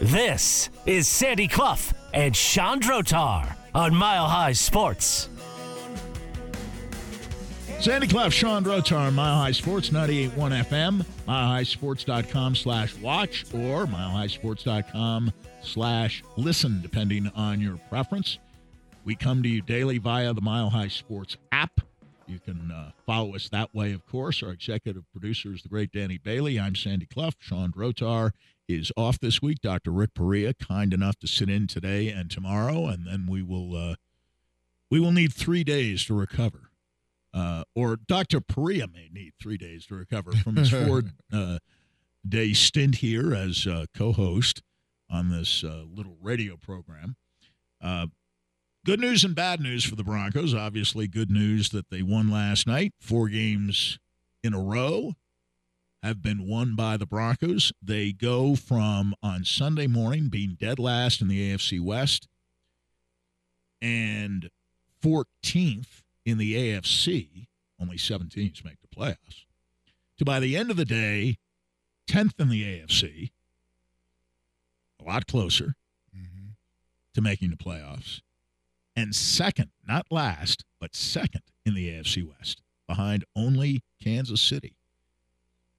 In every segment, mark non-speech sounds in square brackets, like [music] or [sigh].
This is Sandy Clough and Sean Drotar on Mile High Sports. Sandy Clough, Sean Drotar, Mile High Sports, 98.1 FM, milehighsports.com slash watch, or milehighsports.com slash listen, depending on your preference. We come to you daily via the Mile High Sports app. You can uh, follow us that way, of course. Our executive producer is the great Danny Bailey. I'm Sandy Clough. Sean Drotar is off this week. Dr. Rick Perea, kind enough to sit in today and tomorrow, and then we will uh, we will need three days to recover. Uh, or Dr. Perea may need three days to recover from his [laughs] four uh, day stint here as uh, co host on this uh, little radio program. Good news and bad news for the Broncos. Obviously, good news that they won last night, four games in a row have been won by the Broncos. They go from on Sunday morning being dead last in the AFC West and 14th in the AFC, only seven teams make the playoffs, to by the end of the day, 10th in the AFC, a lot closer Mm-hmm. to making the playoffs, and second, not last, but second in the AFC West, behind only Kansas City.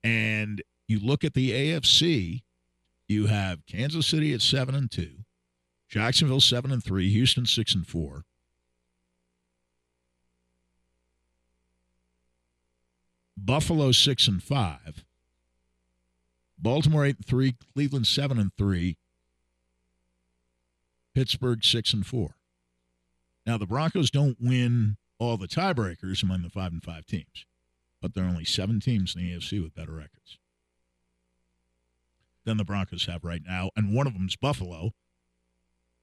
And you look at the AFC, you have Kansas City at 7 and 2, Jacksonville 7 and 3, Houston 6 and 4. Buffalo 6 and 5. Baltimore 8 and 3, Cleveland 7 and 3, Pittsburgh 6 and 4. Now the Broncos don't win all the tiebreakers among the 5 and 5 teams, but there are only 7 teams in the AFC with better records than the Broncos have right now, and one of them is Buffalo.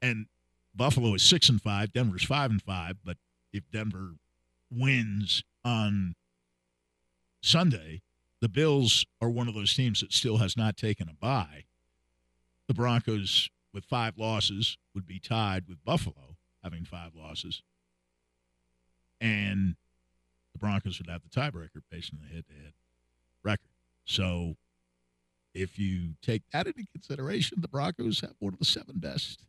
And Buffalo is 6 and 5, Denver's 5 and 5, but if Denver wins on Sunday, the Bills are one of those teams that still has not taken a bye. The Broncos, with five losses, would be tied with Buffalo, having five losses. And the Broncos would have the tiebreaker based on the head to head record. So if you take that into consideration, the Broncos have one of the seven best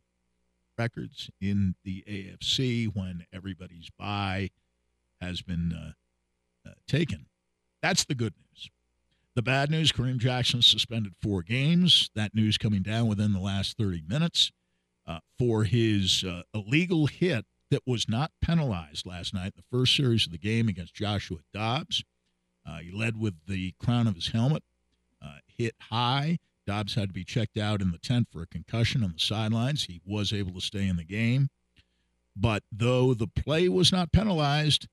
records in the AFC when everybody's bye has been uh, uh, taken. That's the good news. The bad news Kareem Jackson suspended four games. That news coming down within the last 30 minutes uh, for his uh, illegal hit that was not penalized last night, in the first series of the game against Joshua Dobbs. Uh, he led with the crown of his helmet, uh, hit high. Dobbs had to be checked out in the tent for a concussion on the sidelines. He was able to stay in the game. But though the play was not penalized,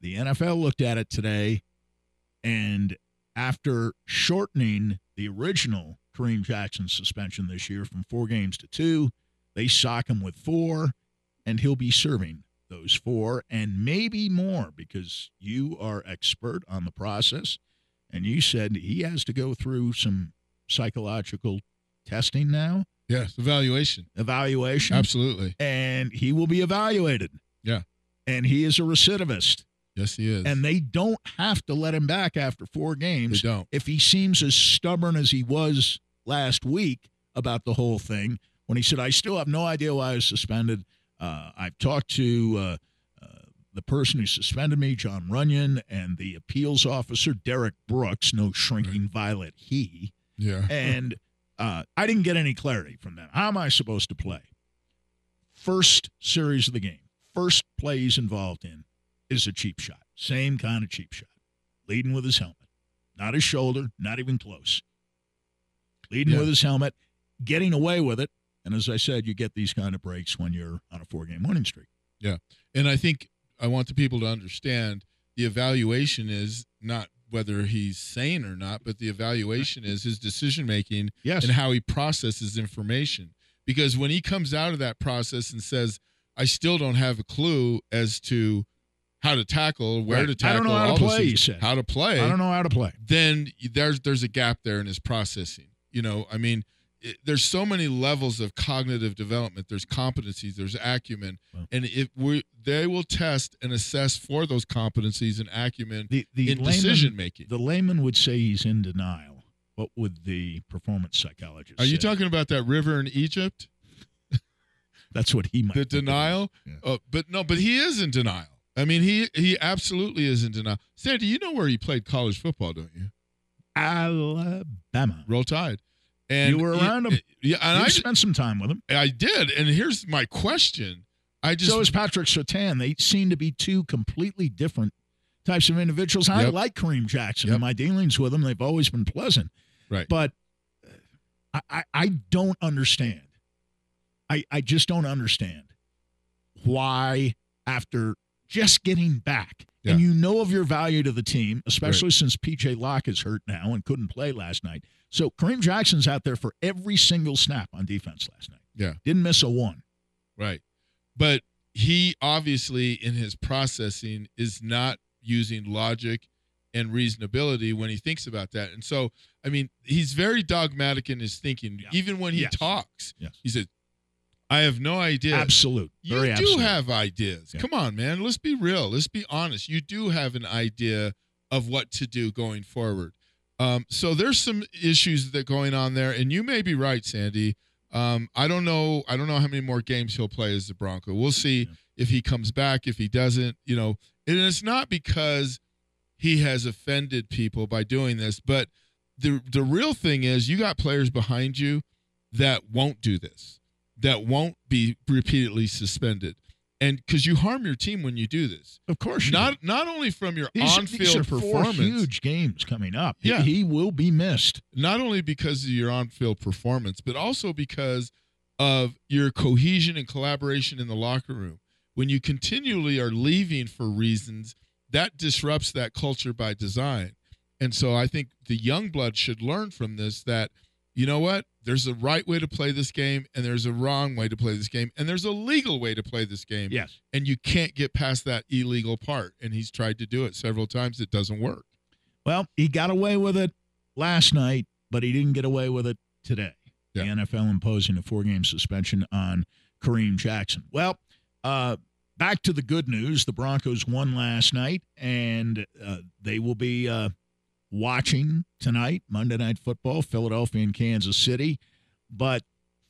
the NFL looked at it today and after shortening the original Kareem Jackson suspension this year from four games to two, they sock him with four, and he'll be serving those four and maybe more because you are expert on the process. And you said he has to go through some psychological testing now, Yes, evaluation. evaluation, Absolutely. and he will be evaluated. Yeah. And he is a recidivist. Yes, he is. And they don't have to let him back after four games. they don't. if he seems as stubborn as he was last week about the whole thing when he said, I still have no idea why I was suspended. Uh, I've talked to uh, uh, the person who suspended me, Jon Runyan, and the appeals officer, Derrick Brooks, no shrinking violet he. Yeah. [laughs] And uh, I didn't get any clarity from them. How am I supposed to play? First series of the game, first play he's involved in is a cheap shot. Same kind of cheap shot. Leading with his helmet. Not his shoulder, not even close. Leading Yeah. with his helmet, getting away with it. And as I said, you get these kind of breaks when you're on a four game winning streak. Yeah. And I think I want the people to understand the evaluation is not whether he's sane or not, but the evaluation is his decision making Yes. and how he processes information. Because when he comes out of that process and says, I still don't have a clue as to how to tackle, where Right. to I tackle, don't know how to play, he things, said. how to play, I don't know how to play. then there's there's a gap there in his processing. You know, I mean, it, there's so many levels of cognitive development. There's competencies, there's acumen, Well. and if we they will test and assess for those competencies and acumen The, the in layman- decision making. The layman would say he's in denial. what would the performance psychologist Are you talking about that river in Egypt? [laughs] That's what he might. The denial? Yeah. Oh, but no, but he is in denial. I mean, he he absolutely is in denial. Sandy, you know where he played college football, don't you? Alabama. Roll Tide. And You were around him. Yeah, and you I spent some time with him. I did. And here's my question. I just so is Patrick Surtain. They seem to be two completely different types of individuals. I Yep. like Kareem Jackson. Yep. In my dealings with him, they've always been pleasant. Right. But uh, I, I, I don't understand. I, I just don't understand why, after just getting back, and you know of your value to the team, especially since PJ Locke is hurt now and couldn't play last night. So Kareem Jackson's out there for every single snap on defense last night. Yeah. Didn't miss a one. Right. But he obviously, in his processing, is not using logic and reasonability when he thinks about that. And so, I mean, he's very dogmatic in his thinking. Yeah. Even when he Yes. talks, Yes. he said, I have no idea. Absolute. You Very do absolute. have ideas. Yeah. Come on, man. Let's be real. Let's be honest. You do have an idea of what to do going forward. Um, so there's some issues that are going on there, and you may be right, Sandy. Um, I don't know. I don't know how many more games he'll play as the Bronco. We'll see Yeah. if he comes back. If he doesn't, you know, and it's not because he has offended people by doing this, but the the real thing is you got players behind you that won't do this, that won't be repeatedly suspended, and because you harm your team when you do this. Of course, you Not not only from your these, on these are field four performance, huge games coming up. Yeah. he, will be missed. not only because of your on field performance, but also because of your cohesion and collaboration in the locker room. When you continually are leaving for reasons, that disrupts that culture by design. And so I think the young blood should learn from this that, you know what? There's a right way to play this game, and there's a wrong way to play this game, and there's a legal way to play this game. Yes. And you can't get past that illegal part. And he's tried to do it several times. It doesn't work. Well, he got away with it last night, but he didn't get away with it today. Yeah. The NFL imposing a four-game suspension on Kareem Jackson. Well, uh, back to the good news. The Broncos won last night, and uh, they will be uh, watching tonight Monday Night Football, Philadelphia and Kansas City, but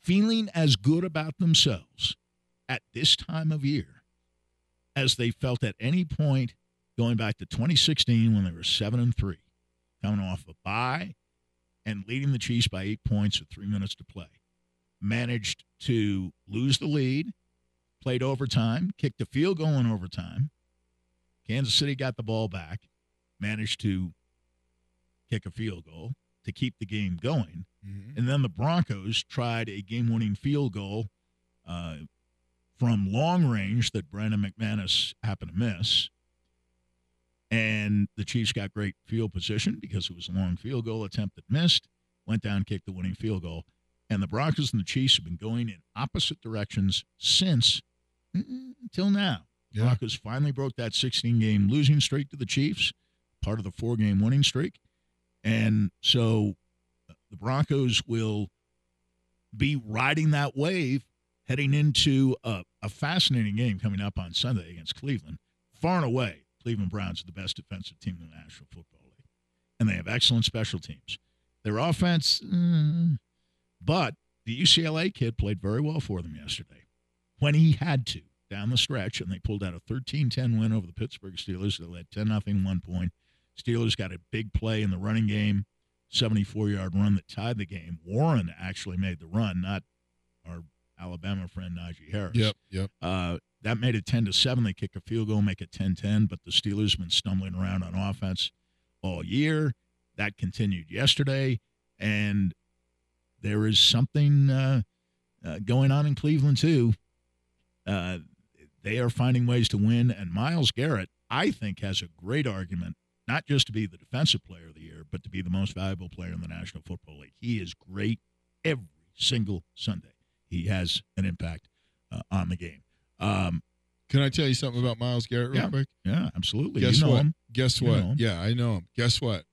feeling as good about themselves at this time of year as they felt at any point going back to 2016 when they were seven and three, coming off a bye and leading the Chiefs by eight points with three minutes to play. Managed to lose the lead, played overtime, kicked a field goal in overtime. Kansas City got the ball back, managed to kick a field goal to keep the game going. And then the Broncos tried a game winning field goal uh, from long range that Brandon McManus happened to miss. And the Chiefs got great field position because it was a long field goal attempt that missed, went down, kicked the winning field goal. And the Broncos and the Chiefs have been going in opposite directions since until now. Yeah. Broncos finally broke that 16 game losing streak to the Chiefs, part of the four game winning streak. And so the Broncos will be riding that wave heading into a, a fascinating game coming up on Sunday against Cleveland. Far and away, Cleveland Browns are the best defensive team in the National Football League. And they have excellent special teams. Their offense, mm, but the UCLA kid played very well for them yesterday when he had to down the stretch, and they pulled out a 13 10 win over the Pittsburgh Steelers. They led 10 0 one point. Steelers got a big play in the running game, 74 yard run that tied the game. Warren actually made the run, not our Alabama friend Najee Harris. Yep. Yep. Uh, that made it 10 to 7. They kick a field goal, make it 10 10, but the Steelers have been stumbling around on offense all year. That continued yesterday, and there is something uh, uh, going on in Cleveland, too. Uh, they are finding ways to win, and Myles Garrett, I think, has a great argument, not just to be the defensive player of the year, but to be the most valuable player in the National Football League. He is great every single Sunday. He has an impact uh, on the game. Um, Can I tell you something about Myles Garrett real Yeah. quick? yeah, absolutely. Guess you know what? him. Guess You what? know. Yeah, I know him. Guess what?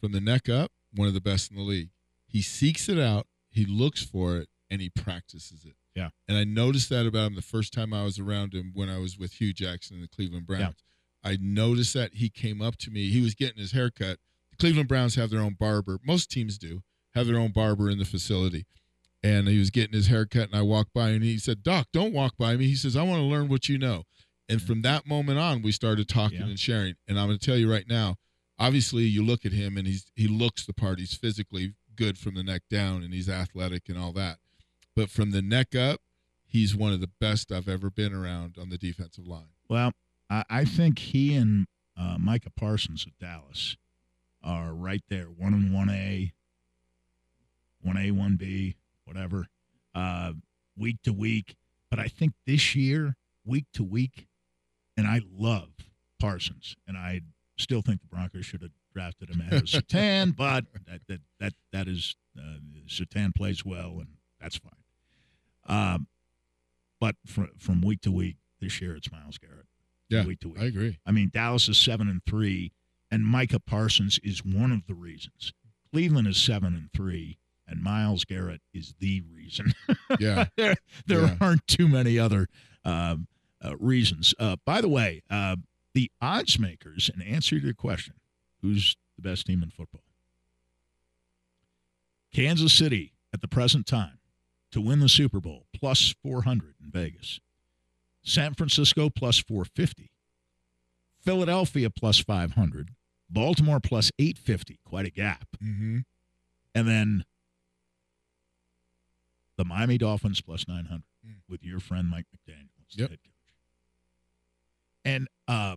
From the neck up, one of the best in the league. He seeks it out, he looks for it, and he practices it. Yeah. And I noticed that about him the first time I was around him when I was with Hue Jackson and the Cleveland Browns. I noticed that he came up to me. He was getting his hair cut. The Cleveland Browns have their own barber. Most teams do have their own barber in the facility. And he was getting his hair cut, and I walked by, and he said, "Doc, don't walk by me." He says, "I want to learn what you know." And from that moment on, we started talking Yeah. and sharing. And I'm going to tell you right now, obviously, you look at him, and he's he looks the part. He's physically good from the neck down, and he's athletic and all that. But from the neck up, he's one of the best I've ever been around on the defensive line. Well, I, I think he and uh, Micah Parsons of Dallas are right there, one and one A, one A, one B, whatever, uh, week to week. But I think this year, week to week, and I love Parsons, and I still think the Broncos should have drafted him ahead of [laughs] Surtain, but that that that that is uh, Surtain plays well, and that's fine. Um, but from from week to week this year, it's Myles Garrett. Yeah, week to week. I agree. I mean, Dallas is seven and three, and Micah Parsons is one of the reasons. Cleveland is seven and three, and Myles Garrett is the reason. [laughs] Yeah. there there Yeah. aren't too many other um, uh, reasons. Uh, by the way, uh, the odds makers, in answer to your question, who's the best team in football? Kansas City at the present time to win the Super Bowl plus 400 in Vegas. San Francisco plus 450. Philadelphia plus 500. Baltimore plus 850, quite a gap. Mm-hmm. And then the Miami Dolphins plus 900 Mm. with your friend Mike McDaniel as the Yep. head coach. And uh,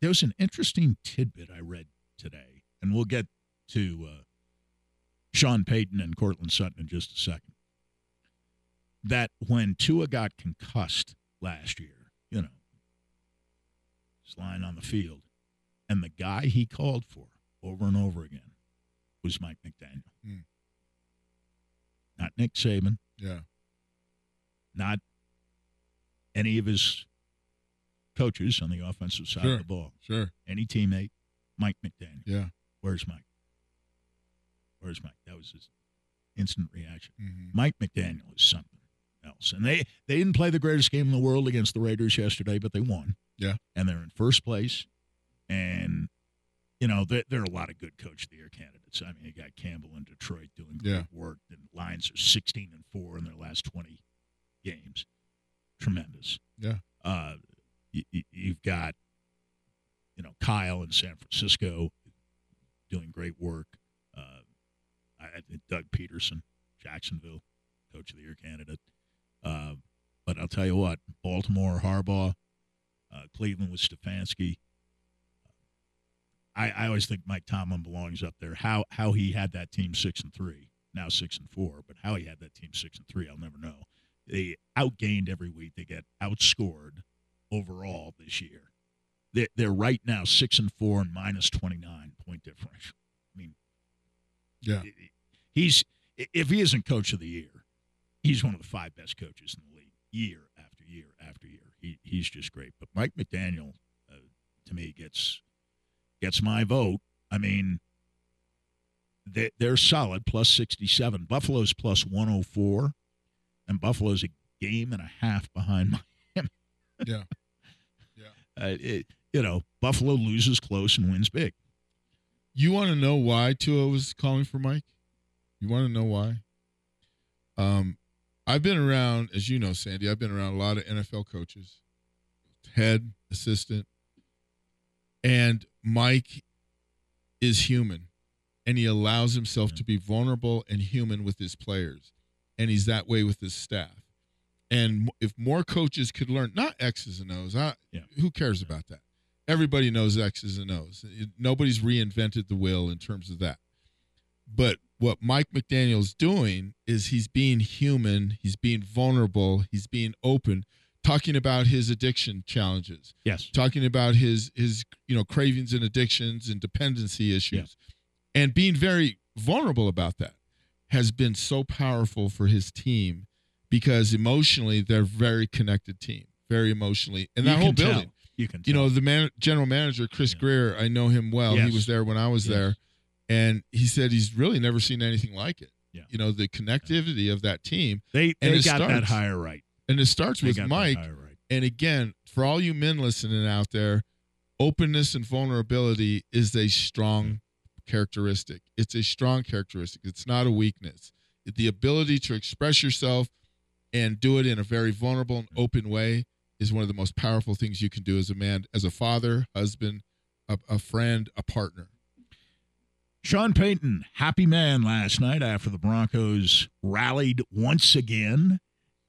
there was an interesting tidbit I read today, and we'll get to uh, Sean Payton and Courtland Sutton in just a second. That when Tua got concussed last year, you know, he's lying on the field, and the guy he called for over and over again was Mike McDaniel. Mm. Not Nick Saban, Yeah. not any of his coaches on the offensive side Sure. of the ball. Sure. Any teammate, Mike McDaniel. Yeah. Where's Mike? Where's Mike? That was his instant reaction. Mm-hmm. Mike McDaniel is something else. And they, they didn't play the greatest game in the world against the Raiders yesterday, but they won. Yeah. And they're in first place. And, you know, there, there are a lot of good coach of the year candidates. I mean, you got Campbell in Detroit doing great Yeah. work. The Lions are 16 and 4 in their last 20 games. Tremendous. Yeah. Uh, you, you've got, you know, Kyle in San Francisco doing great work. Uh, I, I think Doug Pederson, Jacksonville, coach of the year candidate. Uh, but I'll tell you what, Baltimore, Harbaugh, uh, Cleveland with Stefanski. I, I always think Mike Tomlin belongs up there. How how he had that team six and three, now six and four, but how he had that team six and three, I'll never know. They outgained every week. They get outscored overall this year. They're, they're right now six and four and minus twenty nine point differential. I mean, Yeah. he's if he isn't coach of the year, he's one of the five best coaches in the league year after year after year. He he's just great. But Mike McDaniel, uh, to me, gets gets my vote. I mean, they, they're solid plus sixty seven. Buffalo's plus one hundred four, and Buffalo's a game and a half behind [laughs] Miami. [laughs] Yeah. Uh, it, you know, Buffalo loses close and wins big. You want to know why Tua was calling for Mike? You want to know why? Um, I've been around, as you know, Sandy. I've been around a lot of NFL coaches, head, assistant, and Mike is human, and he allows himself to be vulnerable and human with his players, and he's that way with his staff. And if more coaches could learn, not X's and O's, I, Yeah. who cares about that? Everybody knows X's and O's. Nobody's reinvented the wheel in terms of that. But what Mike McDaniel's doing is he's being human, he's being vulnerable, he's being open, talking about his addiction challenges, Yes. talking about his his you know cravings and addictions and dependency issues, and being very vulnerable about that has been so powerful for his team because emotionally they're a very connected team, very emotionally, and that You whole can tell. building You can. you know the man, general manager chris Yeah. greer i know him well Yes. he was there when i was Yes. there and he said he's really never seen anything like it Yeah. you know the connectivity of that team they and they it got that starts- higher right. and it starts They with mike right. and again for all you men listening out there openness and vulnerability is a strong characteristic. It's a strong characteristic. It's not a weakness. The ability to express yourself and do it in a very vulnerable and open way is one of the most powerful things you can do as a man, as a father, husband, a, a friend, a partner. Sean Payton, happy man last night after the Broncos rallied once again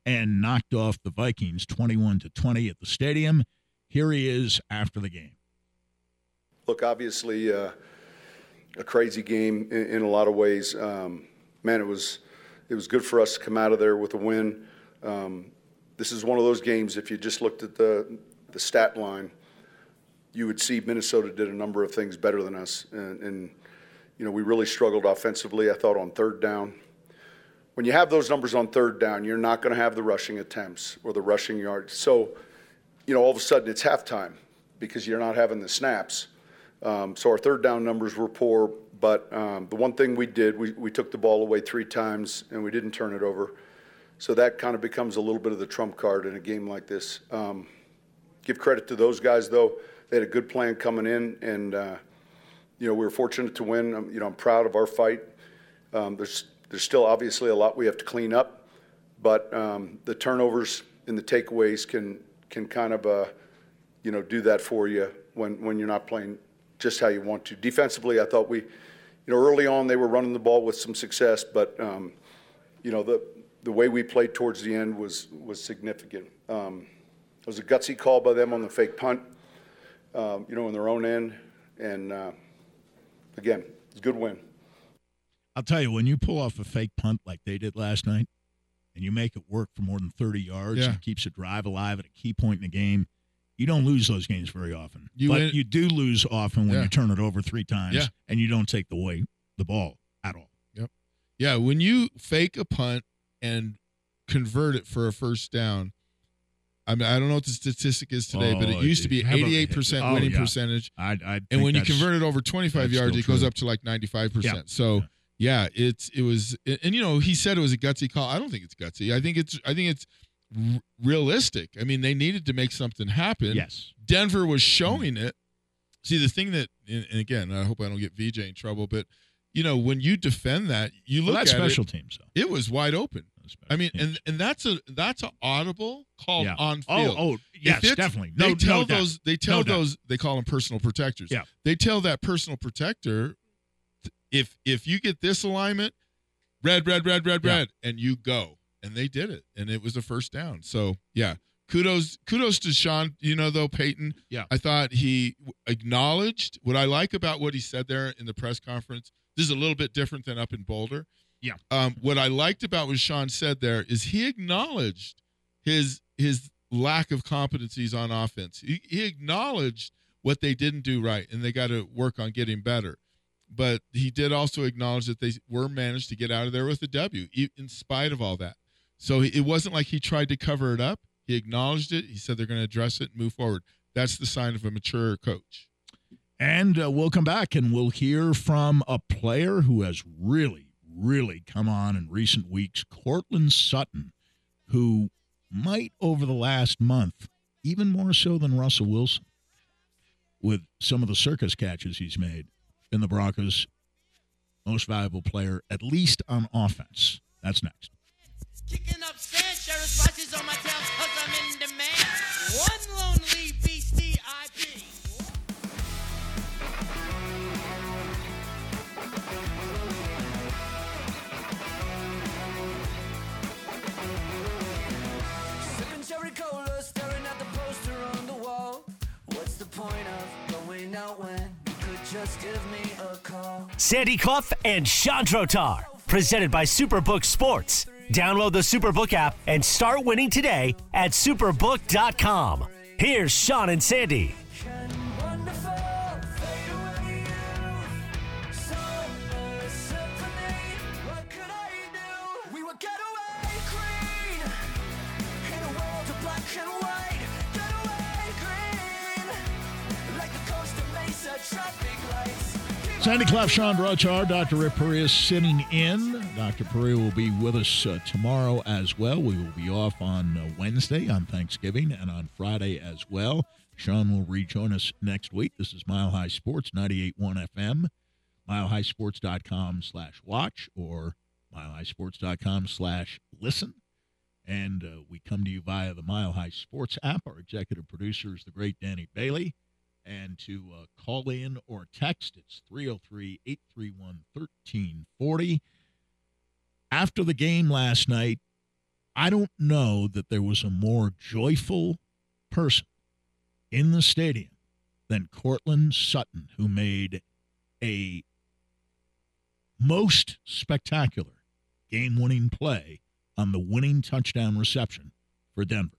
and knocked off the Vikings 21 to 20 at the stadium. Here he is after the game. Look, obviously, uh, a crazy game in, in, a lot of ways. Um, man, it was it was good for us to come out of there with a win. Um, this is one of those games. If you just looked at the the stat line, you would see Minnesota did a number of things better than us, and, and you know, we really struggled offensively, I thought, on third down. When you have those numbers on third down, you're not going to have the rushing attempts or the rushing yards. So, you know, all of a sudden it's halftime because you're not having the snaps. Um, so our third down numbers were poor, but um, the one thing we did, we, we took the ball away three times and we didn't turn it over. So that kind of becomes a little bit of the trump card in a game like this. Um, give credit to those guys, though. They had a good plan coming in, and uh, you know, we were fortunate to win. Um, you know, I'm proud of our fight. Um, there's there's still obviously a lot we have to clean up, but um, the turnovers and the takeaways can can kind of uh, you know do that for you when when you're not playing just how you want to. Defensively, I thought we, you know, early on they were running the ball with some success, but um, you know the the way we played towards the end was was significant. Um, it was a gutsy call by them on the fake punt, um, you know, in their own end, and uh, again, it's a good win. I'll tell you, when you pull off a fake punt like they did last night, and you make it work for more than 30 yards yeah. and keeps a drive alive at a key point in the game, you don't lose those games very often. You but win. you do lose often when Yeah. you turn it over three times Yeah. and you don't take the way the ball at all. Yep. Yeah, when you fake a punt and convert it for a first down, I mean, I don't know what the statistic is today, but it Oh, used to be 88% oh, winning yeah. percentage. I, I And when you convert it over 25 yards, it goes true. up to like 95%. Yeah. So, yeah, it's it was and, you know, he said it was a gutsy call. I don't think it's gutsy. I think it's I think it's r- realistic. I mean, they needed to make something happen. yes, Denver was mm-hmm. showing it. See, the thing that, and again, I hope I don't get VJ in trouble, but you know, when you defend that, you well, look that's at special it, teams though. it was wide open. I mean, and and that's a that's an audible call Yeah. on oh, field. oh, If yes, definitely. They tell no doubt. those they tell No doubt. those they call them personal protectors. Yeah. They tell that personal protector if if you get this alignment, red, red, red, red, Yeah. red, and you go. And they did it. And it was a first down. So yeah. Kudos kudos to Sean, you know, though, Peyton. Yeah. I thought he acknowledged what I like about what he said there in the press conference. This is a little bit different than up in Boulder. Yeah. Um, what I liked about what Sean said there is he acknowledged his his lack of competencies on offense. He, he acknowledged what they didn't do right, and they got to work on getting better. But he did also acknowledge that they were managed to get out of there with a W, in spite of all that. So it wasn't like he tried to cover it up. He acknowledged it. He said they're going to address it and move forward. That's the sign of a mature coach. And uh, we'll come back and we'll hear from a player who has really, really come on in recent weeks, Courtland Sutton, who might over the last month, even more so than Russell Wilson, with some of the circus catches he's made in the Broncos, most valuable player, at least on offense. That's next. Out when you could just give me a call? Sandy Clough and Sean Drotar, presented by Superbook Sports. Download the Superbook app and start winning today at superbook.com. Here's Sean and Sandy. Sandy Clough, Sean Drotar, Dr. Rick Perea sitting in. Dr. Perea will be with us uh, tomorrow as well. We will be off on uh, Wednesday on Thanksgiving and on Friday as well. Sean will rejoin us next week. This is Mile High Sports, 98.1 FM, milehighsports.com slash watch or milehighsports.com slash listen. And uh, we come to you via the Mile High Sports app. Our executive producer is the great Danny Bailey. And to uh, call in or text, it's 303 831 1340. After the game last night, I don't know that there was a more joyful person in the stadium than Courtland Sutton, who made a most spectacular game winning play on the winning touchdown reception for Denver.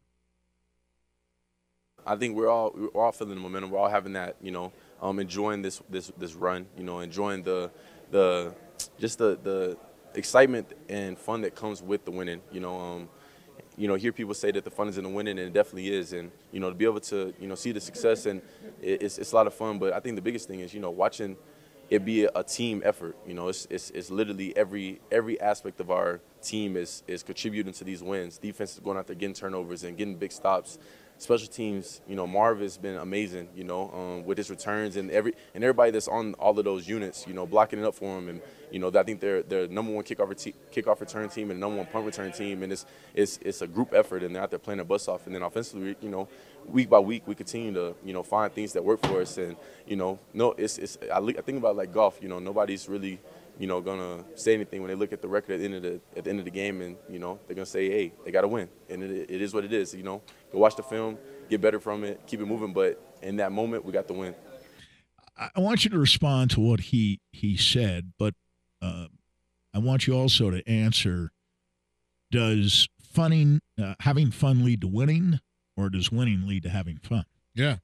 I think we're all we're all feeling the momentum. We're all having that, you know, um, enjoying this this this run. You know, enjoying the the just the the excitement and fun that comes with the winning. You know, um, you know, hear people say that the fun is in the winning, and it definitely is. And you know, to be able to you know see the success and it, it's it's a lot of fun. But I think the biggest thing is you know watching it be a, a team effort. You know, it's, it's it's literally every every aspect of our team is is contributing to these wins. Defense is going out there getting turnovers and getting big stops. Special teams, you know, Marv has been amazing. You know, um, with his returns and every and everybody that's on all of those units. You know, blocking it up for him, and you know, I think they're they're number one kickoff reti- kickoff return team and number one punt return team, and it's it's it's a group effort, and they're out there playing their butts off. And then offensively, you know, week by week, we continue to you know find things that work for us, and you know, no, it's it's I, I think about like golf. You know, nobody's really you know gonna say anything when they look at the record at the end of the at the end of the game, and you know they're gonna say, hey, they got to win, and it, it is what it is. You know, go watch the film, get better from it, keep it moving. But in that moment, we got the win. I I want you to respond to what he he said, but uh, I want you also to answer: Does funning, uh, having fun, lead to winning, or does winning lead to having fun? Yeah.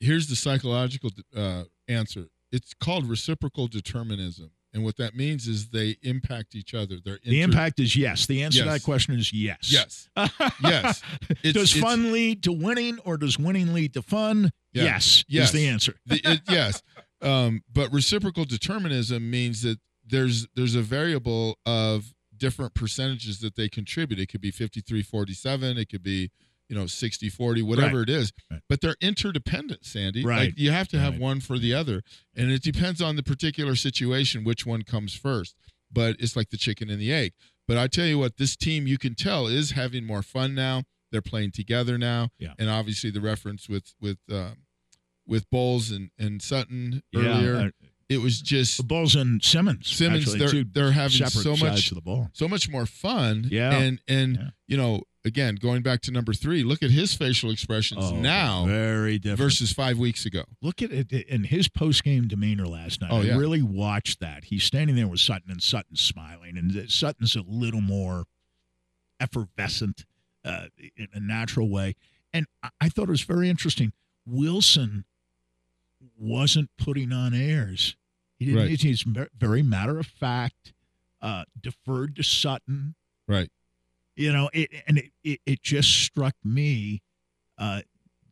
Here's the psychological uh, answer. It's called reciprocal determinism, and what that means is they impact each other. They're The impact is yes. The answer to that question is yes. Yes. [laughs] Yes. It's- does it's- fun lead to winning, or does winning lead to fun? Yeah. Yes. Yes. Is the answer. [laughs] The- it- yes, um, but reciprocal determinism means that there's there's a variable of different percentages that they contribute. It could be 53 47, it could be you know 60 40 whatever it is Right. but they're interdependent sandy Right. like you have to have Right. one for the other and it depends on the particular situation which one comes first but it's like the chicken and the egg but i tell you what this team you can tell is having more fun now they're playing together now Yeah. and obviously the reference with with um, with Bowles and, and Sutton Yeah, earlier. uh, it was just Bulls and Simmons. Simmons, actually, they're- they're having so much- the ball. so much more fun. Yeah. And and Yeah. you know, again, going back to number three, look at his facial expressions Oh, now very different. versus five weeks ago. Look at it in his post game demeanor last night. Oh, yeah. I really watched that. He's standing there with Sutton, and Sutton's smiling, and Sutton's a little more effervescent uh, in a natural way. And I- thought it was very interesting. Wilson wasn't putting on airs. He didn't. Right. He's very matter of fact. Uh, deferred to Sutton. Right. You know, it, and it, it, it just struck me. Uh,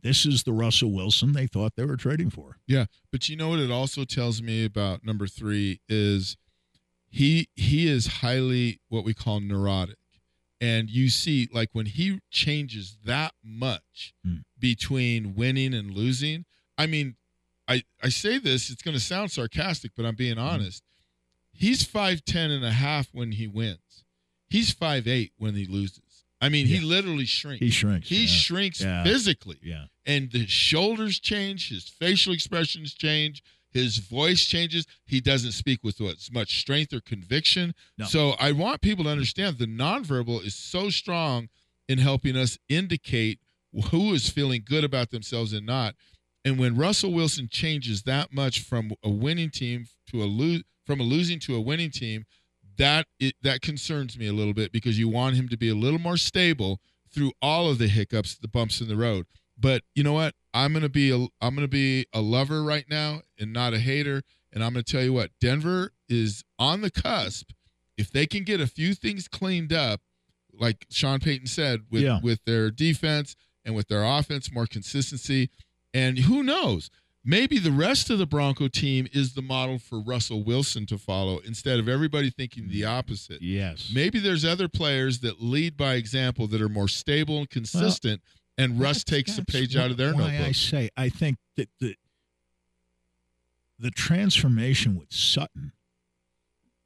this is the Russell Wilson they thought they were trading for. Yeah. But you know what it also tells me about number three is he he is highly what we call neurotic. And you see, like when he changes that much Hmm. between winning and losing, I mean, I, I say this, it's going to sound sarcastic, but I'm being honest. He's 5'10 and a half when he wins. He's 5'8 when he loses. I mean, he literally shrinks. He shrinks. He yeah. shrinks Yeah. physically Yeah. and the shoulders change, his facial expressions change, his voice changes. He doesn't speak with as much strength or conviction. No. So I want people to understand the nonverbal is so strong in helping us indicate who is feeling good about themselves and not. And when Russell Wilson changes that much from a winning team to a lo- from a losing to a winning team, that it, that concerns me a little bit because you want him to be a little more stable through all of the hiccups, the bumps in the road. But you know what? I'm gonna be a I'm gonna be a lover right now and not a hater. And I'm gonna tell you what, Denver is on the cusp. If they can get a few things cleaned up, like Sean Payton said, with Yeah. with their defense and with their offense, more consistency, and who knows? Maybe the rest of the Bronco team is the model for Russell Wilson to follow instead of everybody thinking the opposite. Yes. Maybe there's other players that lead by example that are more stable and consistent, and Russ takes a page out of their why I say I think that the the transformation with Sutton,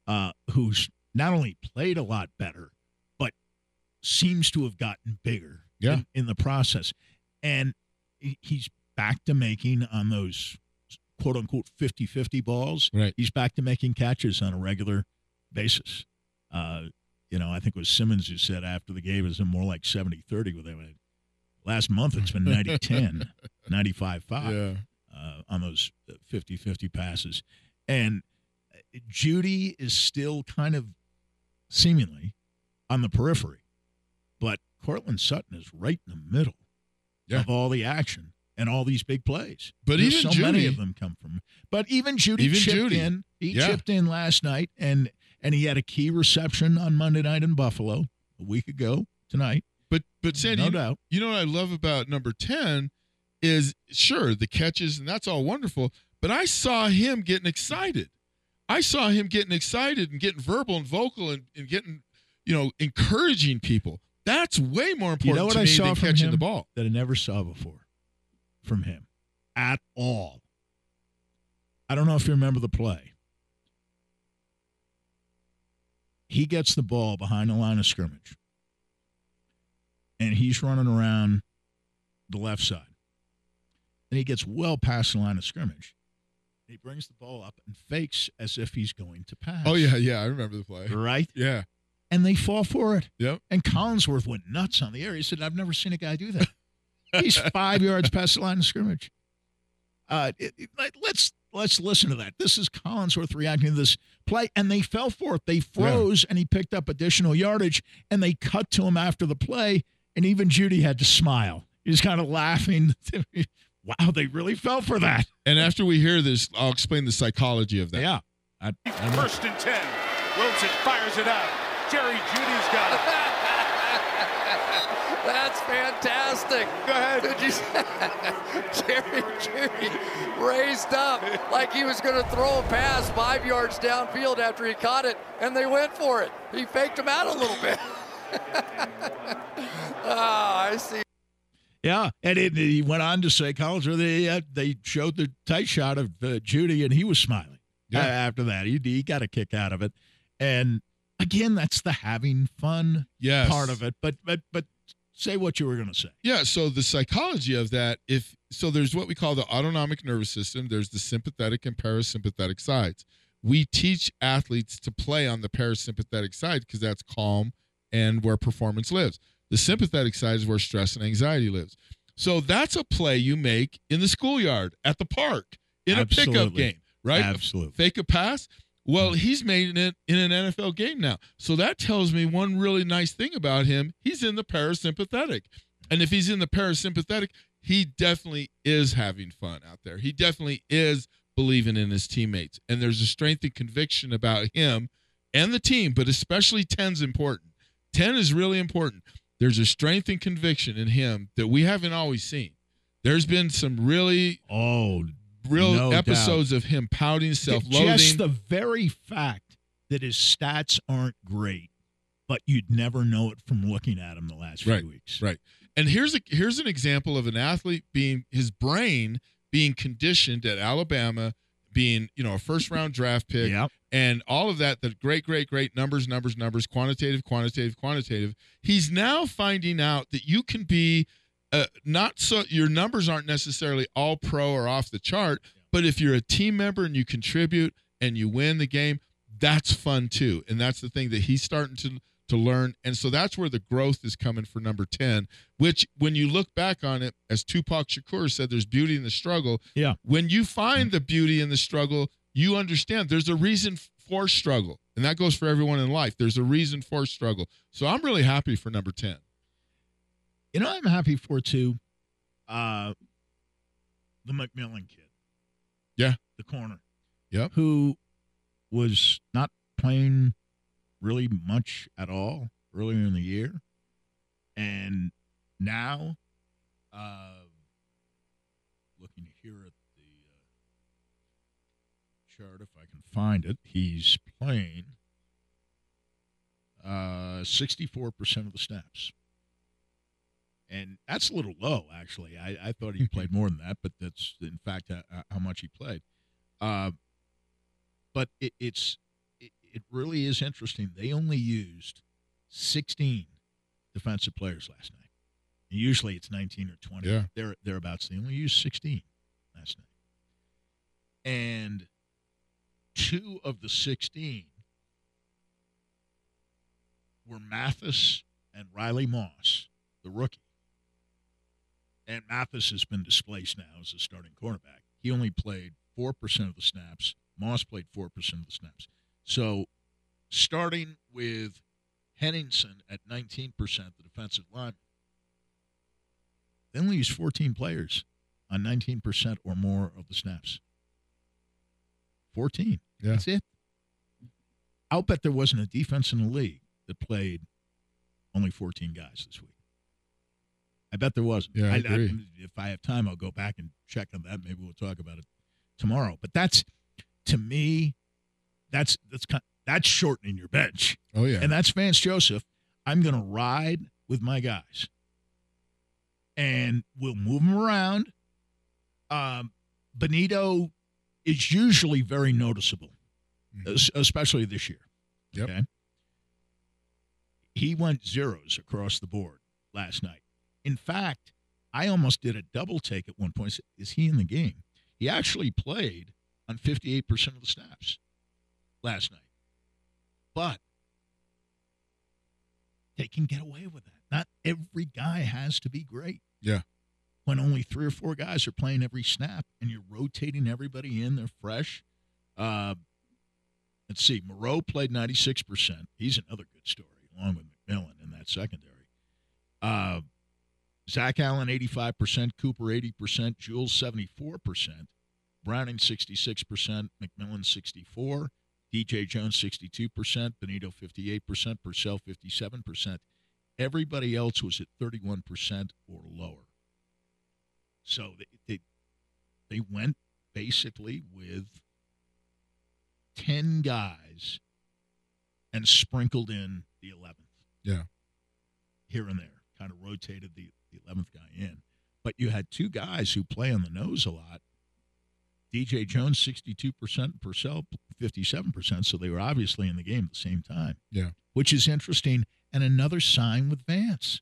uh, who's not only played a lot better, but seems to have gotten bigger Yeah. in, in the process. And he's back to making on those quote unquote 50 50 balls. Right. He's back to making catches on a regular basis. Uh, you know, I think it was Simmons who said after the game it was more like 70 30 with him. Last month it's been 90 10, [laughs] 95 5 Yeah. uh, on those 50 50 passes. And uh, Jeudy is still kind of seemingly on the periphery, but Courtland Sutton is right in the middle Yeah. of all the action and all these big plays. But There's even so many of them come from. But even Jeudy Even chipped Jeudy. in. He Yeah. chipped in last night, and and he had a key reception on Monday night in Buffalo a week ago tonight. But but Sandy, no you, doubt. you know what I love about number 10 is sure the catches and that's all wonderful, but I saw him getting excited. I saw him getting excited and getting verbal and vocal and, and getting, you know, encouraging people. That's way more important You know what I saw than from catching him the ball. that I never saw before from him at all. I don't know if you remember the play. He gets the ball behind the line of scrimmage, and he's running around the left side. And he gets well past the line of scrimmage. He brings the ball up and fakes as if he's going to pass. Oh yeah, yeah, I remember the play. Right? Yeah. And they fall for it. Yep. And Collinsworth went nuts on the air. He said, I've never seen a guy do that. He's five yards past the line of scrimmage. Uh, it- it- let- let's let's listen to that. This is Collinsworth reacting to this play, and they fell for it. They froze, and he picked up additional yardage, and they cut to him after the play, and even Jeudy had to smile. He's kind of laughing. [laughs] wow, they really fell for that. And after we hear this, I'll explain the psychology of that. Yeah. I, I. First and 10. Wilson fires it out. Jerry Jeudy's got it. Fantastic. Go ahead. Did you [laughs] Jerry Jeudy raised up like he was going to throw a pass five yards downfield after he caught it, and they went for it. He faked him out a little bit. [laughs] Ah, I see. Yeah, and it, he went on to say, Collins, they uh, they showed the tight shot of uh, Jeudy, and he was smiling. Yeah. After that, he, he got a kick out of it, and again, that's the having fun Yes. part of it. But but but say what you were going to say. Yeah, so the psychology of that, if so, there's what we call the autonomic nervous system. There's the sympathetic and parasympathetic sides. We teach athletes to play on the parasympathetic side because that's calm and where performance lives. The sympathetic side is where stress and anxiety lives. So that's a play you make in the schoolyard, at the park, in a pickup game, right? Absolutely. Fake a pass. Well, he's made it in an NFL game now. So that tells me one really nice thing about him. He's in the parasympathetic. And if he's in the parasympathetic, he definitely is having fun out there. He definitely is believing in his teammates. And there's a strength and conviction about him and the team, but especially 10's important. 10 is really important. There's a strength and conviction in him that we haven't always seen. There's been some really Oh, real No doubt. episodes of him pouting, self-loathing. just the very fact that his stats aren't great, but you'd never know it from looking at him the last few weeks. Right. And here's a here's an example of an athlete being his brain being conditioned at Alabama, being you know a first round draft pick, Yep. and all of that. The great, great, great numbers, numbers, numbers, quantitative, quantitative, quantitative. He's now finding out that you can be uh, not so your numbers aren't necessarily all pro or off the chart, but if you're a team member and you contribute and you win the game, that's fun too. And that's the thing that he's starting to to learn. And so that's where the growth is coming for number 10, which when you look back on it, as Tupac Shakur said, there's beauty in the struggle. Yeah. When you find the beauty in the struggle, you understand there's a reason for struggle. And that goes for everyone in life. There's a reason for struggle. So I'm really happy for number 10. You know, I'm happy for too. Uh, the McMillian kid. Yeah. the corner. Yep. Who was not playing really much at all earlier in the year, and now, uh, looking here at the uh, chart, if I can find it, he's playing uh, 64% of the snaps. And that's a little low, actually. I, I thought he played more than that, but that's, in fact, uh, uh, how much he played. Uh, but it, it's it, it really is interesting. They only used 16 defensive players last night. And usually it's 19 or 20. Yeah. They're thereabouts. They only used 16 last night. And two of the 16 were Mathis and Riley Moss, the rookie. And Mathis has been displaced now as a starting cornerback. He only played 4% of the snaps. Moss played 4% of the snaps. So starting with Henningsen at 19%, the defensive lineman, they only used 14 players on 19% or more of the snaps. 14. Yeah. That's it. I'll bet there wasn't a defense in the league that played only 14 guys this week. I bet there wasn't. Yeah, I agree. if I have time, I'll go back and check on that. Maybe we'll talk about it tomorrow. But that's to me, that's that's kind that's shortening your bench, Oh yeah. and that's Vance Joseph. I'm going to ride with my guys, and we'll move them around. Um, Bonitto is usually very noticeable, Mhm. especially this year. Yep. Okay. He went zeros across the board last night. In fact, I almost did a double take at one point. Said, Is he in the game? He actually played on 58% of the snaps last night. But they can get away with that. Not every guy has to be great. Yeah. When only three or four guys are playing every snap and you're rotating everybody in, they're fresh. Uh, let's see. Moreau played 96%. He's another good story, along with McMillian in that secondary. Uh, Zach Allen, 85%. Cooper, 80%. Jewell, 74%. Browning, 66%. McMillian, 64 DJ Jones, 62%. Bonitto, 58%. Purcell, 57%. Everybody else was at 31% or lower. So they, they, they went basically with 10 guys and sprinkled in the 11th. Yeah. Here and there, kind of rotated the, the 11th guy in. But you had two guys who play on the nose a lot. DJ Jones, 62%, Purcell, 57%. So they were obviously in the game at the same time. Yeah. Which is interesting. And another sign with Vance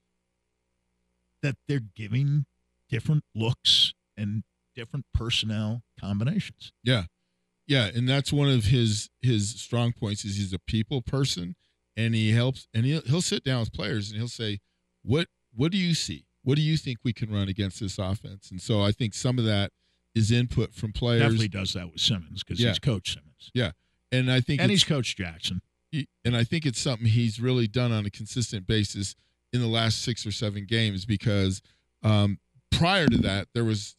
that they're giving different looks and different personnel combinations. Yeah, yeah, and that's one of his his strong points is he's a people person, and he helps, and he'll he'll sit down with players and he'll say, "What what do you see? What do you think we can run against this offense?" And so I think some of that is input from players, Definitely does that with Simmons because Yeah. he's Coach Simmons. Yeah, and I think And he's Coach Jackson. and I think it's something he's really done on a consistent basis in the last six or seven games because um, prior to that there was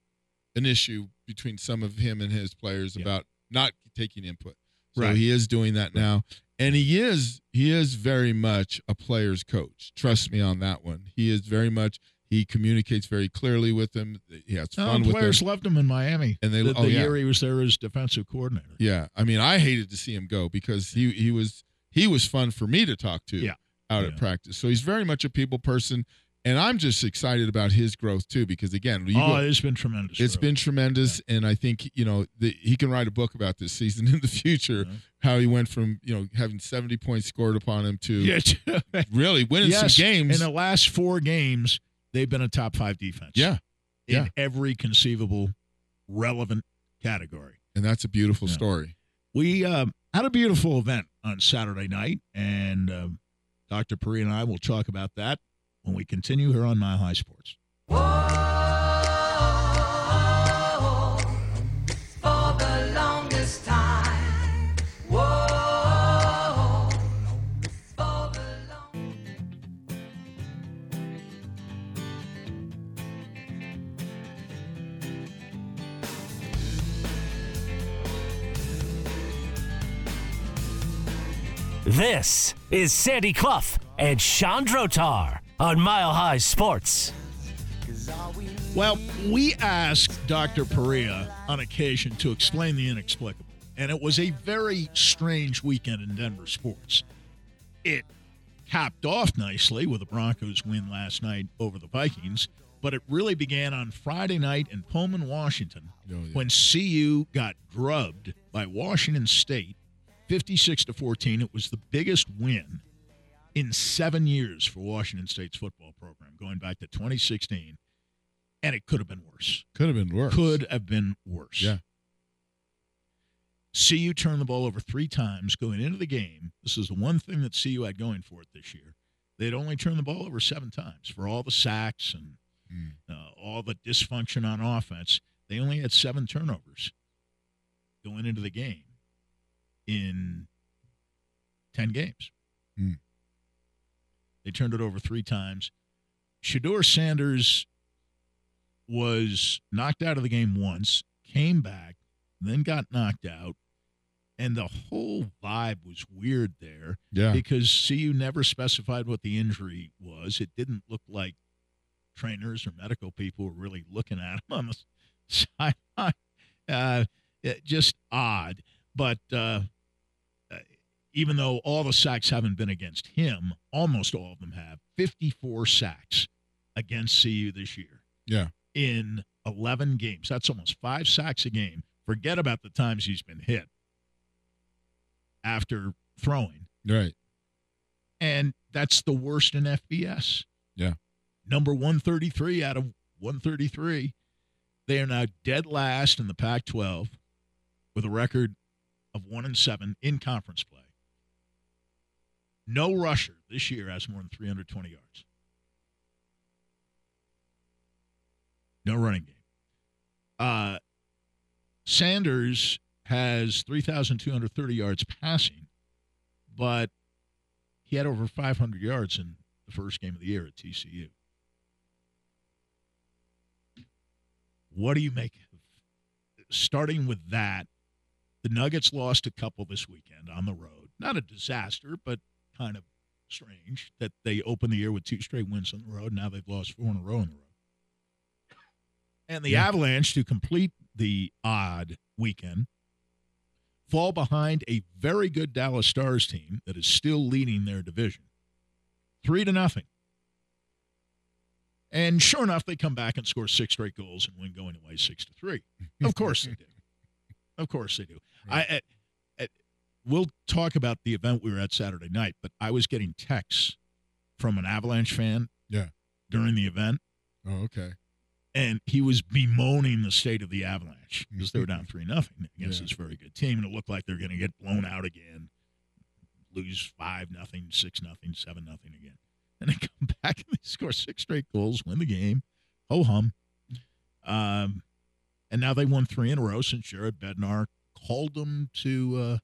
an issue between some of him and his players Yeah. about not taking input. So Right. he is doing that now, and he is he is very much a player's coach. Trust me on that one. He is very much. He communicates very clearly with them. He has Oh, fun with them. players loved him in Miami. And they- the, oh, the yeah. year he was there as defensive coordinator. Yeah, I mean, I hated to see him go because he he was he was fun for me to talk to Yeah. out Yeah. at practice. So he's very much a people person, and I'm just excited about his growth too because again, oh, go- it's been tremendous. it's for been tremendous, and I think you know the, he can write a book about this season [laughs] in the future. Yeah. How he went from you know having 70 points scored upon him to Yeah. [laughs] really winning yes, some games. in the last four games, they've been a top five defense. yeah, in yeah. every conceivable relevant category. and that's a beautiful Yeah. story. We uh, had a beautiful event on Saturday night, and uh, Dr. Perea and I will talk about that when we continue here on Mile High Sports. Whoa, This is Sandy Clough and Sean Drotar on Mile High Sports. Well, we asked Dr. Perea on occasion to explain the inexplicable, and it was a very strange weekend in Denver sports. It capped off nicely with the Broncos win last night over the Vikings, But it really began on Friday night in Pullman, Washington, Oh, yeah. when CU got drubbed by Washington State, 56 to 14. It was the biggest win in seven years for Washington State's football program, going back to 2016. And it could have been worse. Could have been worse. Could have been worse. Yeah. CU turned the ball over three times going into the game. This is the one thing that CU had going for it this year. They'd only turned the ball over seven times for all the sacks and Mm. uh, all the dysfunction on offense. They only had seven turnovers going into the game in 10 games. Mm. They turned it over three times. Shedeur Sanders was knocked out of the game once, came back, then got knocked out. And the whole vibe was weird there Yeah. because CU never specified what the injury was. It didn't look like trainers or medical people were really looking at him on the [laughs] sideline. Uh, just odd. But uh, uh, even though all the sacks haven't been against him, almost all of them have 54 sacks against CU this year Yeah. in 11 games. That's almost five sacks a game. Forget about the times he's been hit after throwing. Right. And that's the worst in FBS. Yeah. Number 133 out of 133. They are now dead last in the Pac 12 with a record of 1 and 7 in conference play. No rusher this year has more than 320 yards. No running game. Uh, Sanders has 3,230 yards passing, but he had over 500 yards in the first game of the year at TCU. What do you make of starting with that? The Nuggets lost a couple this weekend on the road. Not a disaster, but kind of strange that they opened the year with two straight wins on the road. Now they've lost four in a row on the road. And the Avalanche, to complete the odd weekend, fall behind a very good Dallas Stars team that is still leading their division. Three to nothing. And sure enough, they come back and score six straight goals and win going away six to three. Of course they do. Of course they do. I, I, I we'll talk about the event we were at Saturday night, but I was getting texts from an Avalanche fan. Yeah. During the event, Oh, okay. and he was bemoaning the state of the Avalanche because they were down [laughs] three nothing against Yeah. this very good team, and it looked like they're going to get blown out again, lose five nothing, six nothing, seven nothing again, and they [laughs] come back and they score six straight goals, win the game, ho hum, um, and now they won three in a row since Jared Bednar called them to uh,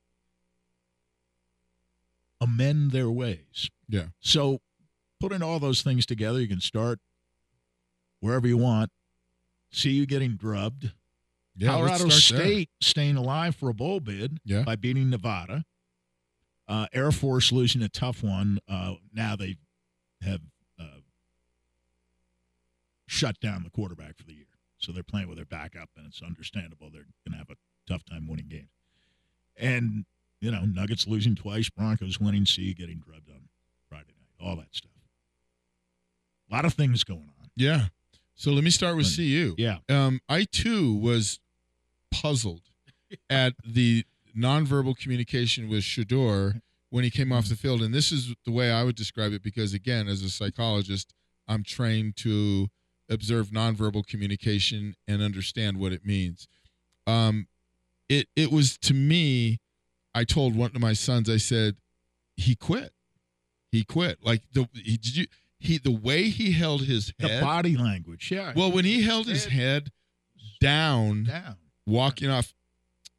amend their ways. Yeah. So, putting all those things together, you can start wherever you want. See you getting drubbed. Yeah. Colorado start there. State staying alive for a bowl bid Yeah. by beating Nevada. Uh, Air Force losing a tough one. Uh, now they have uh, shut down the quarterback for the year. So they're playing with their backup, and it's understandable they're going to have a tough time winning games. And, you know, Nuggets losing twice, Broncos winning, C getting drubbed on Friday night, all that stuff. A lot of things going on. Yeah. So let me start with CU. Yeah. Um, I too was puzzled [laughs] at the nonverbal communication with Shedeur when he came off the field, and this is the way I would describe it because, again, as a psychologist, I'm trained to observe nonverbal communication and understand what it means. Um, it it was to me. I told one of my sons. I said, he quit. He quit. Like the he, did you he the way he held his The head. body language. Yeah. Well, when he held his head down, down. walking off,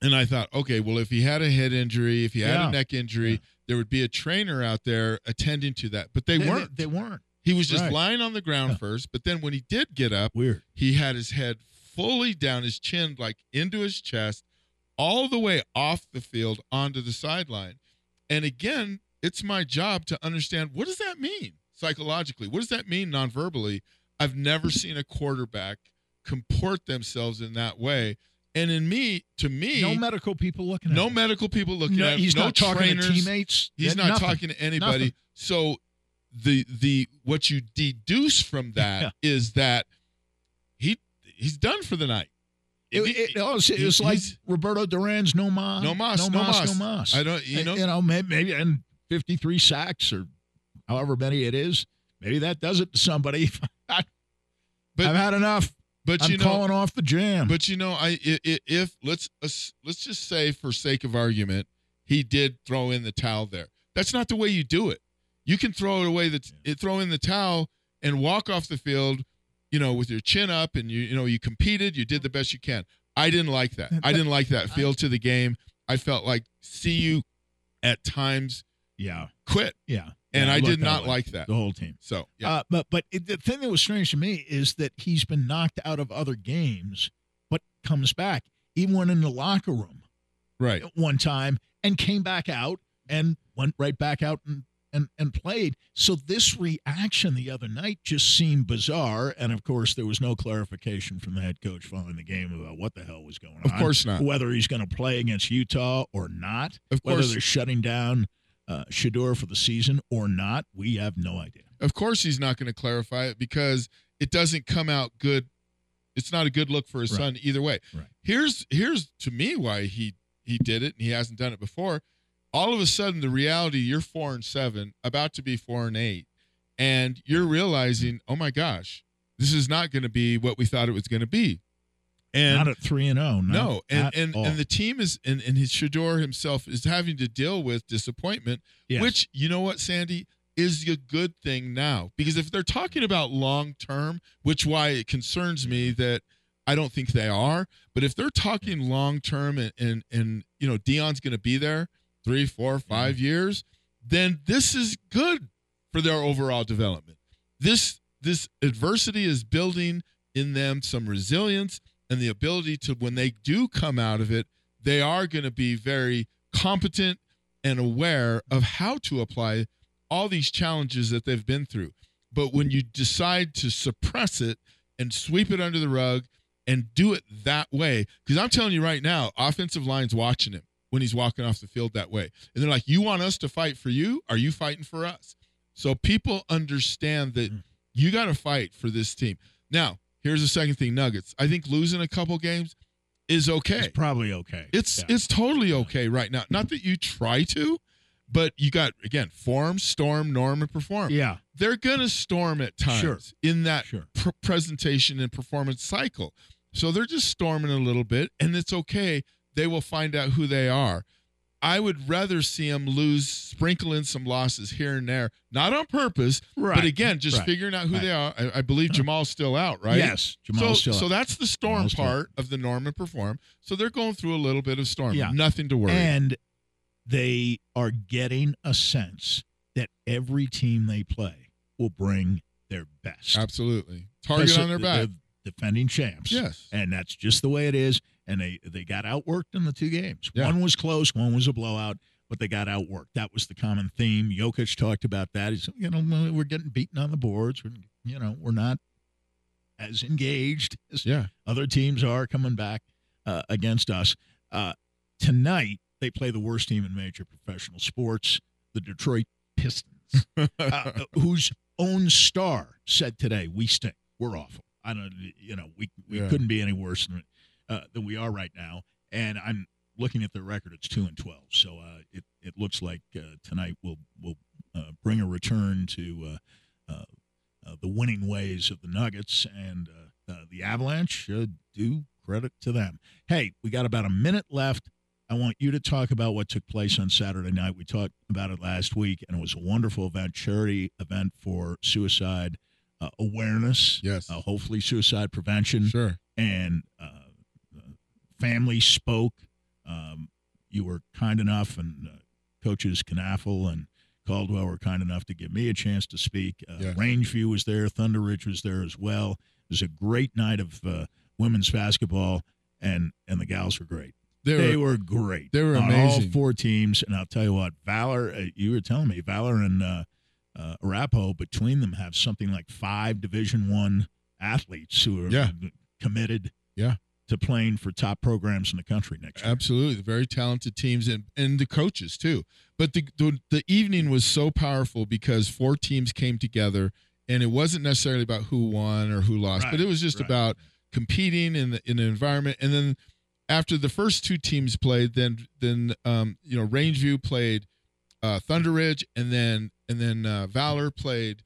and I thought, okay, well, if he had a head injury, if he had Yeah. a neck injury, Yeah. there would be a trainer out there attending to that. But they, weren't. They, weren't. he was just right. lying on the ground Yeah. first. But then when he did get up, Weird. he had his head fully down, his chin like into his chest, all the way off the field onto the sideline. And again, it's my job to understand what does that mean psychologically? What does that mean non-verbally? I've never seen a quarterback comport themselves in that way. And in me, to me, No medical people looking at him. no him. medical people looking No, at him, he's no not talking trainers. to teammates. He's not nothing. talking to anybody. Nothing. So the the what you deduce from that [laughs] is Yeah. that he he's done for the night. It, it, oh, it was, it was like Roberto Duran's no mas, No mas, no no mas, mas. no mas. I don't- you And, know- you know, maybe, maybe and fifty three sacks or however many it is. Maybe that does it to somebody. [laughs] I, But- I've had enough. but I'm you know, calling off the jam. But you know, I i- i- if let's let's just say for sake of argument, he did throw in the towel there. That's not the way you do it. You can throw it away. That throw in the towel and walk off the field, you know, with your chin up, and you you know you competed. You did the best you can. I didn't like that. I didn't like that feel to the game. I felt like see you at times yeah, quit, yeah. and Yeah, I did not way. like that. the whole team. So yeah, Uh, but but it, the thing that was strange to me is that he's been knocked out of other games, but comes back. Even went in the locker room right. one time and came back out and went right back out and, and, and played. So this reaction the other night just seemed bizarre. And of course, there was no clarification from the head coach following the game about what the hell was going on. Of course not. Whether he's going to play against Utah or not. Of course. whether they're shutting down uh, Shedeur for the season or not, we have no idea. Of course, he's not going to clarify it because it doesn't come out good. It's not a good look for his Right. son either way. Right. Here's here's to me why he he did it and he hasn't done it before. All of a sudden, the reality you're four and seven, about to be four and eight, and you're realizing, oh my gosh, this is not going to be what we thought it was going to be. And not at 3 and 0. no, and and, all. and the team is and, and his Shedeur himself is having to deal with disappointment Yes. which you know what, Sandy is a good thing now because if they're talking about long term, which why it concerns me that I don't think they are, but if they're talking long term and and and you know Deion's going to be there three, four, mm-hmm. five years, then this is good for their overall development. This this adversity is building in them some resilience and the ability to when they do come out of it, they are going to be very competent and aware of how to apply all these challenges that they've been through. But when you decide to suppress it and sweep it under the rug and do it that way, because I'm telling you right now, offensive line's watching him when he's walking off the field that way. And they're like, You want us to fight for you? Are you fighting for us? So people understand that hmm. you got to fight for this team. Now, here's the second thing Nuggets. I think losing a couple games is okay. it's probably okay. It's Yeah. it's totally okay right now. Not hmm. that you try to, but you got again form, storm, norm, and perform. yeah. They're gonna storm at times Sure. in that Sure. pr- presentation and performance cycle. So they're just storming a little bit, and it's okay. They will find out who they are. I would rather see them lose, sprinkle in some losses here and there, not on purpose, Right. but again, just Right. figuring out who Right. they are. I, I believe Jamal's still out, right? Yes. Jamal's so, still so out. that's the storm Jamal's still part of the norm and perform. So they're going through a little bit of storm. Yeah. Nothing to worry. And they are getting a sense that every team they play will bring their best. Absolutely. Target on their back. Defending champs. Yes. And that's just the way it is. And they, they got outworked in the two games. Yeah. One was close, one was a blowout, but they got outworked. That was the common theme. Jokic talked about that. He said, you know, we're getting beaten on the boards. We're, you know, we're not as engaged as Yeah. other teams are coming back uh, against us. Uh, tonight, they play the worst team in major professional sports, the Detroit Pistons, [laughs] uh, whose own star said today, "We stink. We're awful. I don't, you know, we we Yeah. couldn't be any worse than uh, than we are right now." And I'm looking at their record; it's two and twelve. So uh, it it looks like uh, tonight will will uh, bring a return to. Uh, uh, uh, the winning ways of the Nuggets and uh, uh, the Avalanche should do credit to them. Hey, we got about a minute left. I want you to talk about what took place on Saturday night. We talked about it last week, and it was a wonderful event, charity event for suicide uh, awareness. Yes. Uh, hopefully, suicide prevention. Sure. And uh, family spoke. Um, you were kind enough, and uh, coaches Knaffel and Caldwell were kind enough to give me a chance to speak. Uh, Yes. Rangeview was there. Thunder Ridge was there as well. It was a great night of uh, women's basketball, and and the gals were great. They They, were- were, great. they were on amazing. All four teams, and I'll tell you what, Valor. Uh, you were telling me Valor and uh, uh, Arapahoe between them have something like five Division One athletes who are Yeah. committed. Yeah. To playing for top programs in the country next year. Absolutely, very talented teams and and the coaches too. But the, the the evening was so powerful because four teams came together and it wasn't necessarily about who won or who lost, but it was just right. about competing in the in an environment. And then after the first two teams played, then then um, you know Rangeview played uh, Thunder Ridge, and then and then uh, Valor played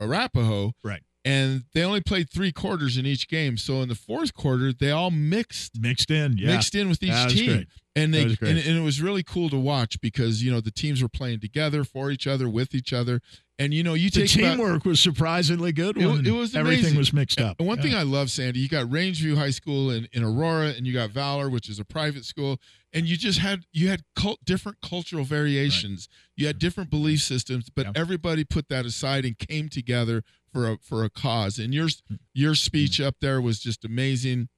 Arapahoe, Right. And they only played three quarters in each game. So in the fourth quarter, they all mixed Mixed in, yeah. mixed in with each team. great. And they and, and it was really cool to watch because you know the teams were playing together for each other with each other, and you know you The take about- teamwork was surprisingly good. It when it was everything was mixed up. And one thing I love, Sandy, you got Rangeview High School in, in Aurora, and you got Valor, which is a private school, and you just had you had cult, different cultural variations. You had different belief systems, but Yeah. everybody put that aside and came together for a for a cause. And your hmm. your speech up there was just amazing.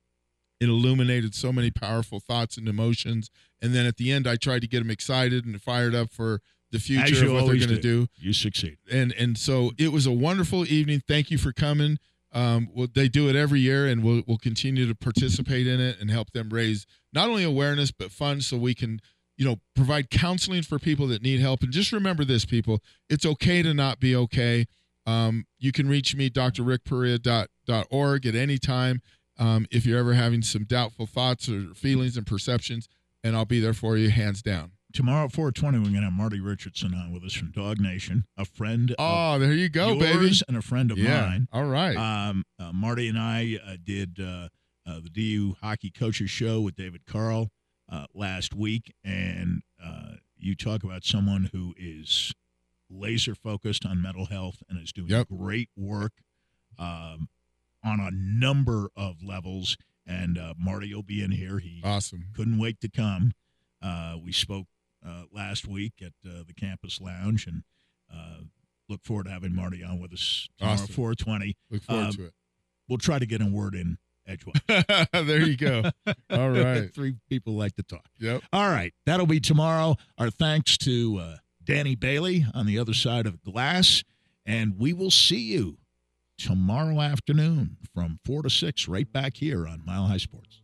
It illuminated so many powerful thoughts and emotions. And then at the end, I tried to get them excited and fired up for the future of what they're going to do You succeed. and and so it was a wonderful evening. Thank you for coming. Um, well, they do it every year, and we'll we'll continue to participate in it and help them raise not only awareness but funds so we can you know provide counseling for people that need help. And just remember this, people: it's okay to not be okay. Um, you can reach me, drrickperea.org, at any time um, if you're ever having some doubtful thoughts or feelings and perceptions, and I'll be there for you, hands down. Tomorrow at 420, we're going to have Marty Richardson on with us from Dog Nation, a friend Oh, there you go, of baby. and a friend of Yeah. mine. All right. Um, uh, Marty and I uh, did uh, uh, the DU Hockey Coaches Show with David Carle uh, last week, and uh, you talk about someone who is laser focused on mental health and is doing Yep. great work um, on a number of levels. And uh, Marty will be in here. He awesome. couldn't wait to come. Uh, we spoke uh, last week at uh, the campus lounge, and uh, look forward to having Marty on with us tomorrow, Awesome. four twenty. Look forward Um, to it. We'll try to get a word in edgewise. [laughs] there you go. All right. [laughs] Three people like to talk. Yep. All right. That'll be tomorrow. Our thanks to uh, Danny Bailey on the other side of glass. And we will see you tomorrow afternoon from 4 to 6 right back here on Mile High Sports.